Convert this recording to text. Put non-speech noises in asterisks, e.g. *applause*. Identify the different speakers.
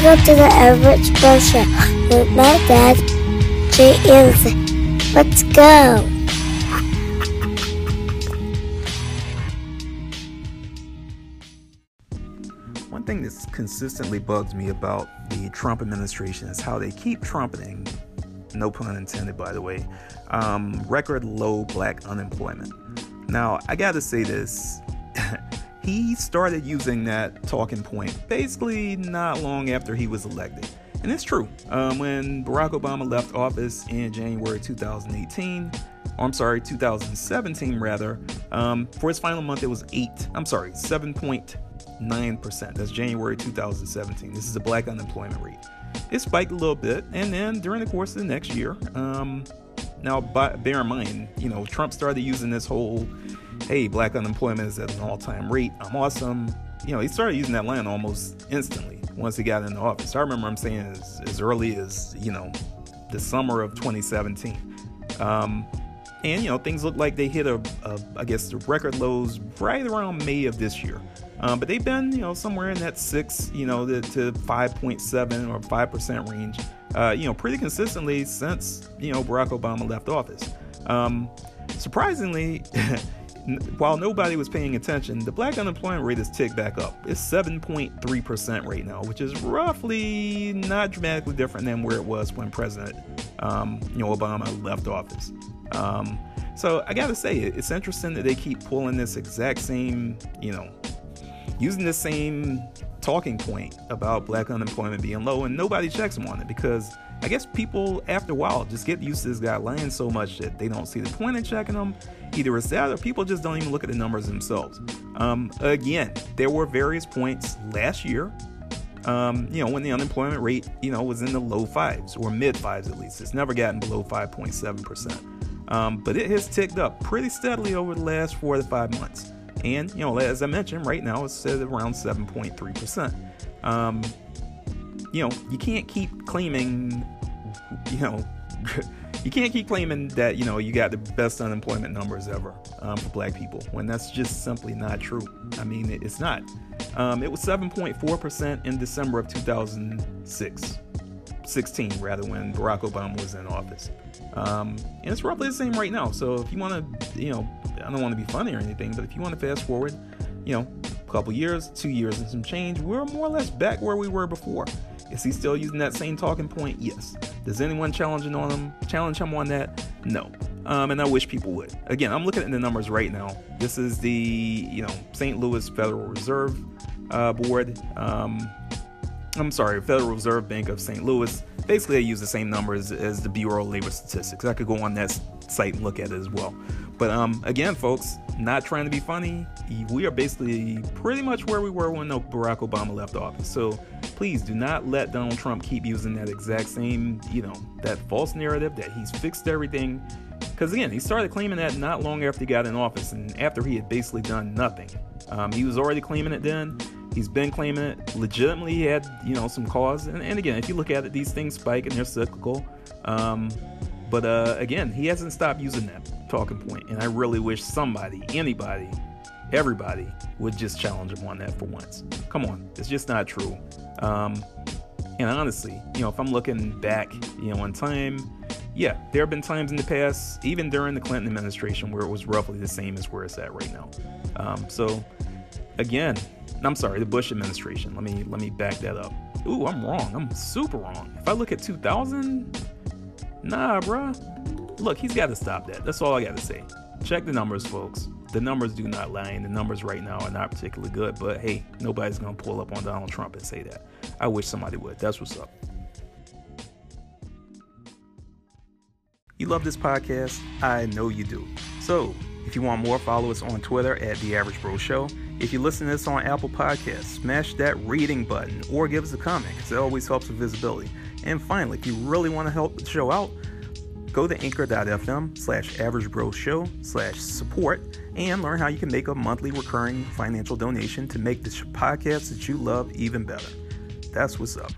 Speaker 1: Welcome to the Average Bro Show with my dad, Jay Anderson. Let's go.
Speaker 2: One thing that consistently bugs me about the Trump administration is how they keep trumpeting, no pun intended, by the way, um, record low black unemployment. Now, I gotta say this. He started using that talking point basically not long after he was elected. And it's true. Um, when Barack Obama left office in January 2018, or I'm sorry, 2017 rather, um, for his final month it was 8, I'm sorry, 7.9%. That's January 2017. This is a black unemployment rate. It spiked a little bit, and then during the course of the next year, um, now by, bear in mind, you know, Trump started using this whole hey, black unemployment is at an all time rate. I'm awesome. You know, he started using that line almost instantly once he got into office. I remember him saying as, as early as, you know, the summer of 2017. Um, and, you know, things look like they hit a, a, I guess, the record lows right around May of this year. Um, but they've been, you know, somewhere in that six, you know, the, to 5.7 or 5% range, uh, you know, pretty consistently since, you know, Barack Obama left office. Um, surprisingly, *laughs* while nobody was paying attention, the black unemployment rate has ticked back up. It's 7.3% right now, which is roughly not dramatically different than where it was when President um, you know, Obama left office. Um, so I gotta say, it's interesting that they keep pulling this exact same, you know, using the same talking point about black unemployment being low, and nobody checks them on it because I guess people, after a while, just get used to this guy lying so much that they don't see the point in checking him. Either it's that or people just don't even look at the numbers themselves. Um, again, there were various points last year, um, you know, when the unemployment rate, you know, was in the low fives or mid fives at least. It's never gotten below 5.7%. Um, but it has ticked up pretty steadily over the last four to five months. And, you know, as I mentioned, right now it's at around 7.3%. Um, you know, you can't keep claiming, you know, *laughs* you can't keep claiming that you know you got the best unemployment numbers ever um, for black people when that's just simply not true. I mean it's not. Um, it was 7.4% in december of 2006 16 rather when barack obama was in office um, and it's roughly the same right now so if you want to you know i don't want to be funny or anything but if you want to fast forward you know a couple years two years and some change we're more or less back where we were before is he still using that same talking point? Yes. Does anyone challenging on him challenge him on that? No. Um, and I wish people would. Again, I'm looking at the numbers right now. This is the you know St. Louis Federal Reserve uh, Board. Um, I'm sorry, Federal Reserve Bank of St. Louis. Basically, they use the same numbers as the Bureau of Labor Statistics. I could go on that site and look at it as well. But um, again, folks, not trying to be funny, we are basically pretty much where we were when Barack Obama left office. So please do not let Donald Trump keep using that exact same, you know, that false narrative that he's fixed everything. Because again, he started claiming that not long after he got in office and after he had basically done nothing. Um, he was already claiming it then. He's been claiming it. Legitimately, he had, you know, some cause. And, and again, if you look at it, these things spike and they're cyclical. Um, but uh, again, he hasn't stopped using that talking point, and I really wish somebody, anybody, everybody would just challenge him on that for once. Come on, it's just not true. Um, and honestly, you know, if I'm looking back, you know, on time, yeah, there have been times in the past, even during the Clinton administration, where it was roughly the same as where it's at right now. Um, so, again, I'm sorry, the Bush administration. Let me let me back that up. Ooh, I'm wrong. I'm super wrong. If I look at 2000, Nah, bruh. Look, he's got to stop that. That's all I got to say. Check the numbers, folks. The numbers do not lie, and the numbers right now are not particularly good. But hey, nobody's to pull up on Donald Trump and say that. I wish somebody would. That's what's up. You love this podcast? I know you do. So, if you want more, follow us on Twitter at The Average Bro Show. If you listen to this on Apple Podcasts, smash that reading button or give us a comment because it always helps with visibility. And finally, if you really want to help the show out, go to anchor.fm slash average bro show slash support and learn how you can make a monthly recurring financial donation to make the podcast that you love even better. That's what's up.